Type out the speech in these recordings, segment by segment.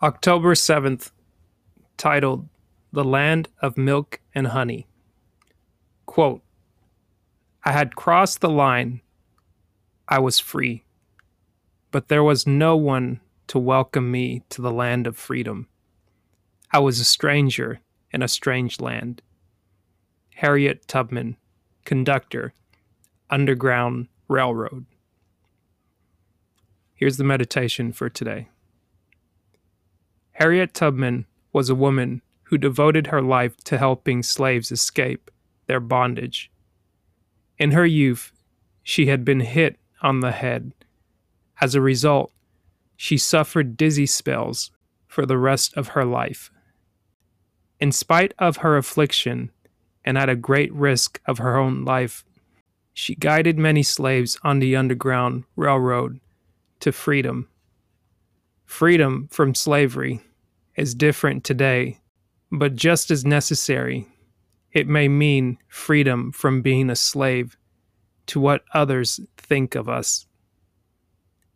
October 7th, titled The Land of Milk and Honey. Quote I had crossed the line. I was free. But there was no one to welcome me to the land of freedom. I was a stranger in a strange land. Harriet Tubman, conductor, Underground Railroad. Here's the meditation for today. Harriet Tubman was a woman who devoted her life to helping slaves escape their bondage. In her youth, she had been hit on the head. As a result, she suffered dizzy spells for the rest of her life. In spite of her affliction, and at a great risk of her own life, she guided many slaves on the Underground Railroad to freedom. Freedom from slavery is different today, but just as necessary. It may mean freedom from being a slave to what others think of us,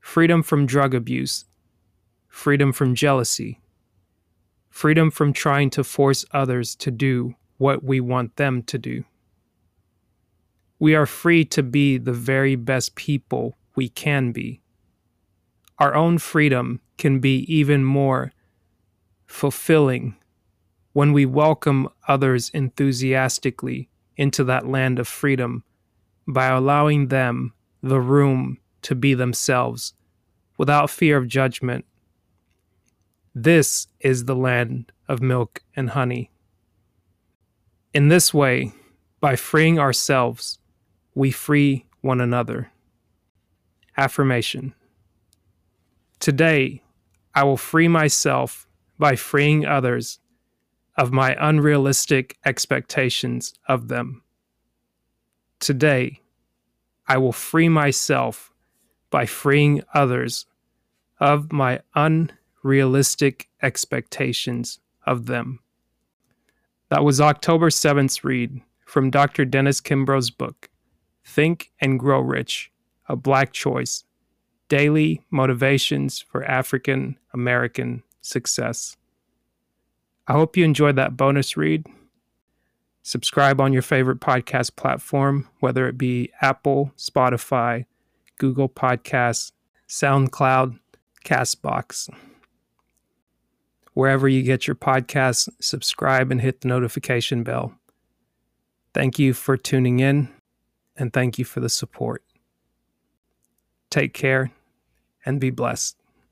freedom from drug abuse, freedom from jealousy, freedom from trying to force others to do what we want them to do. We are free to be the very best people we can be. Our own freedom can be even more fulfilling when we welcome others enthusiastically into that land of freedom by allowing them the room to be themselves without fear of judgment. This is the land of milk and honey. In this way, by freeing ourselves, we free one another. Affirmation Today, I will free myself by freeing others of my unrealistic expectations of them. Today, I will free myself by freeing others of my unrealistic expectations of them. That was October 7th's read from Dr. Dennis Kimbro's book, Think and Grow Rich A Black Choice Daily Motivations for African American success. I hope you enjoyed that bonus read. Subscribe on your favorite podcast platform, whether it be Apple, Spotify, Google Podcasts, SoundCloud, Castbox. Wherever you get your podcasts, subscribe and hit the notification bell. Thank you for tuning in and thank you for the support. Take care and be blessed.